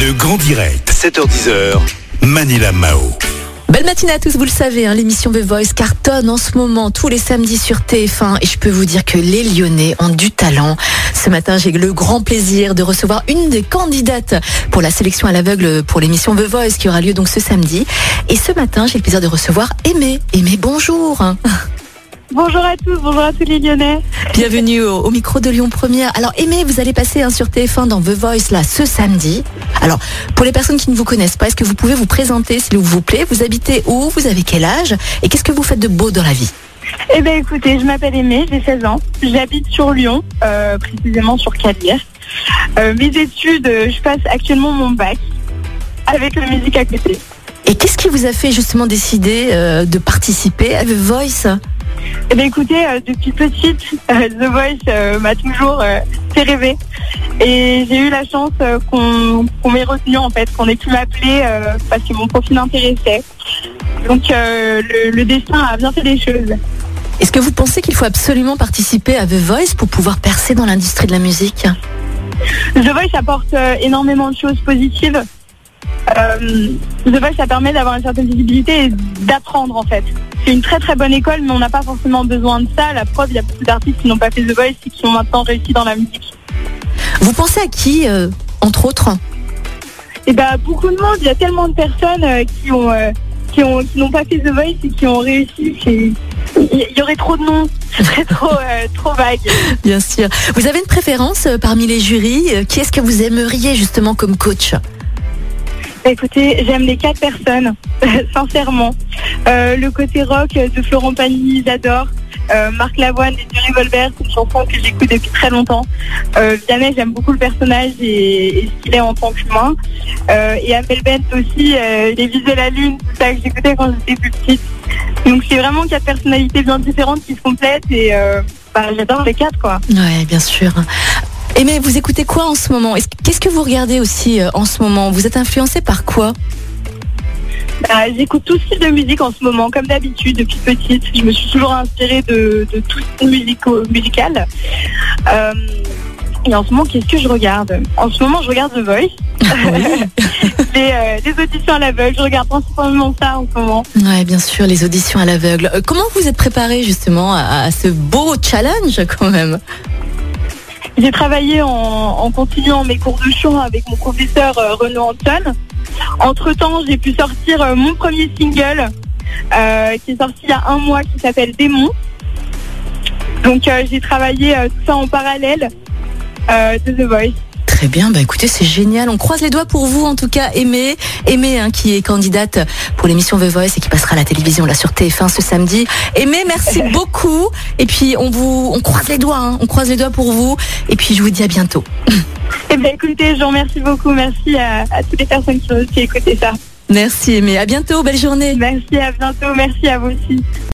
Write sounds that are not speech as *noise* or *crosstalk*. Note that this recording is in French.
Le grand direct, 7h10h, Manila Mao. Belle matinée à tous, vous le savez, hein, l'émission The Voice cartonne en ce moment tous les samedis sur TF1 et je peux vous dire que les Lyonnais ont du talent. Ce matin, j'ai le grand plaisir de recevoir une des candidates pour la sélection à l'aveugle pour l'émission The Voice qui aura lieu donc ce samedi. Et ce matin, j'ai le plaisir de recevoir Aimé. Aimé, bonjour. Bonjour à tous, bonjour à tous les Lyonnais. Bienvenue au, au micro de Lyon Première. Alors Aimé, vous allez passer hein, sur TF1 dans The Voice là ce samedi. Alors pour les personnes qui ne vous connaissent pas, est-ce que vous pouvez vous présenter s'il vous plaît? Vous habitez où? Vous avez quel âge? Et qu'est-ce que vous faites de beau dans la vie? Eh bien écoutez, je m'appelle Aimée, j'ai 16 ans. J'habite sur Lyon, euh, précisément sur Calière. Euh, mes études, euh, je passe actuellement mon bac avec la musique à côté. Et qu'est-ce qui vous a fait justement décider euh, de participer à The Voice? Eh bien écoutez, euh, depuis petite, euh, The Voice euh, m'a toujours fait rêver. Et j'ai eu la chance qu'on m'ait retenu en fait, qu'on ait pu m'appeler parce que mon profil m'intéressait. Donc le, le destin a bien fait les choses. Est-ce que vous pensez qu'il faut absolument participer à The Voice pour pouvoir percer dans l'industrie de la musique? The Voice apporte énormément de choses positives. Euh, The Voice, ça permet d'avoir une certaine visibilité et d'apprendre en fait. C'est une très très bonne école, mais on n'a pas forcément besoin de ça. La preuve, il y a beaucoup d'artistes qui n'ont pas fait The Voice et qui ont maintenant réussi dans la musique. Vous pensez à qui, euh, entre autres Et bah beaucoup de monde, il y a tellement de personnes euh, qui ont euh, qui ont qui n'ont pas fait The Voice et qui ont réussi. Il y aurait trop de noms, *laughs* ce serait trop trop vague. Bien sûr. Vous avez une préférence parmi les jurys Qui est-ce que vous aimeriez justement comme coach Écoutez, j'aime les quatre personnes, *laughs* sincèrement. Euh, le côté rock de Florent Pagny, j'adore. Euh, Marc Lavoine et du Revolver, c'est une chanson que j'écoute depuis très longtemps. Euh, Vianney, j'aime beaucoup le personnage et, ce qu'il est en tant qu'humain. Euh, et Amel Bent aussi, euh, les viser la lune, tout ça que j'écoutais quand j'étais plus petite. Donc c'est vraiment quatre personnalités bien différentes qui se complètent et bah, j'adore les quatre quoi. Ouais, bien sûr. Et mais vous écoutez quoi en ce moment? Est-ce- Qu'est-ce que vous regardez aussi euh, en ce moment? Vous êtes influencé par quoi? Bah, J'écoute tout style de musique en ce moment, comme d'habitude, depuis petite. Je me suis toujours inspirée de, de tout style musico, musical. Euh, et en ce moment, qu'est-ce que je regarde? En ce moment, je regarde The Voice. *laughs* les, euh, les auditions à l'aveugle, je regarde principalement ça en ce moment. Ouais, bien sûr, les auditions à l'aveugle. Euh, comment vous êtes préparé justement à, à ce beau challenge quand même? J'ai travaillé en, continuant mes cours de chant avec mon professeur euh, Renaud Anton. Entre-temps, j'ai pu sortir euh, mon premier single euh, qui est sorti il y a un mois qui s'appelle Démon. Donc j'ai travaillé tout ça en parallèle de The Voice. Très bien, bah écoutez, c'est génial. On croise les doigts pour vous, en tout cas, Aimée. Aimée, hein, qui est candidate pour l'émission The Voice et qui passera à la télévision là sur TF1 ce samedi. Aimée, merci *laughs* beaucoup. Et puis on vous, on croise les doigts, hein. on croise les doigts pour vous. Et puis je vous dis à bientôt. *laughs* Eh bien écoutez, je vous remercie beaucoup. Merci à, à toutes les personnes qui ont aussi écouté ça. Merci, Aimée. À bientôt. Belle journée. Merci, à bientôt. Merci à vous aussi.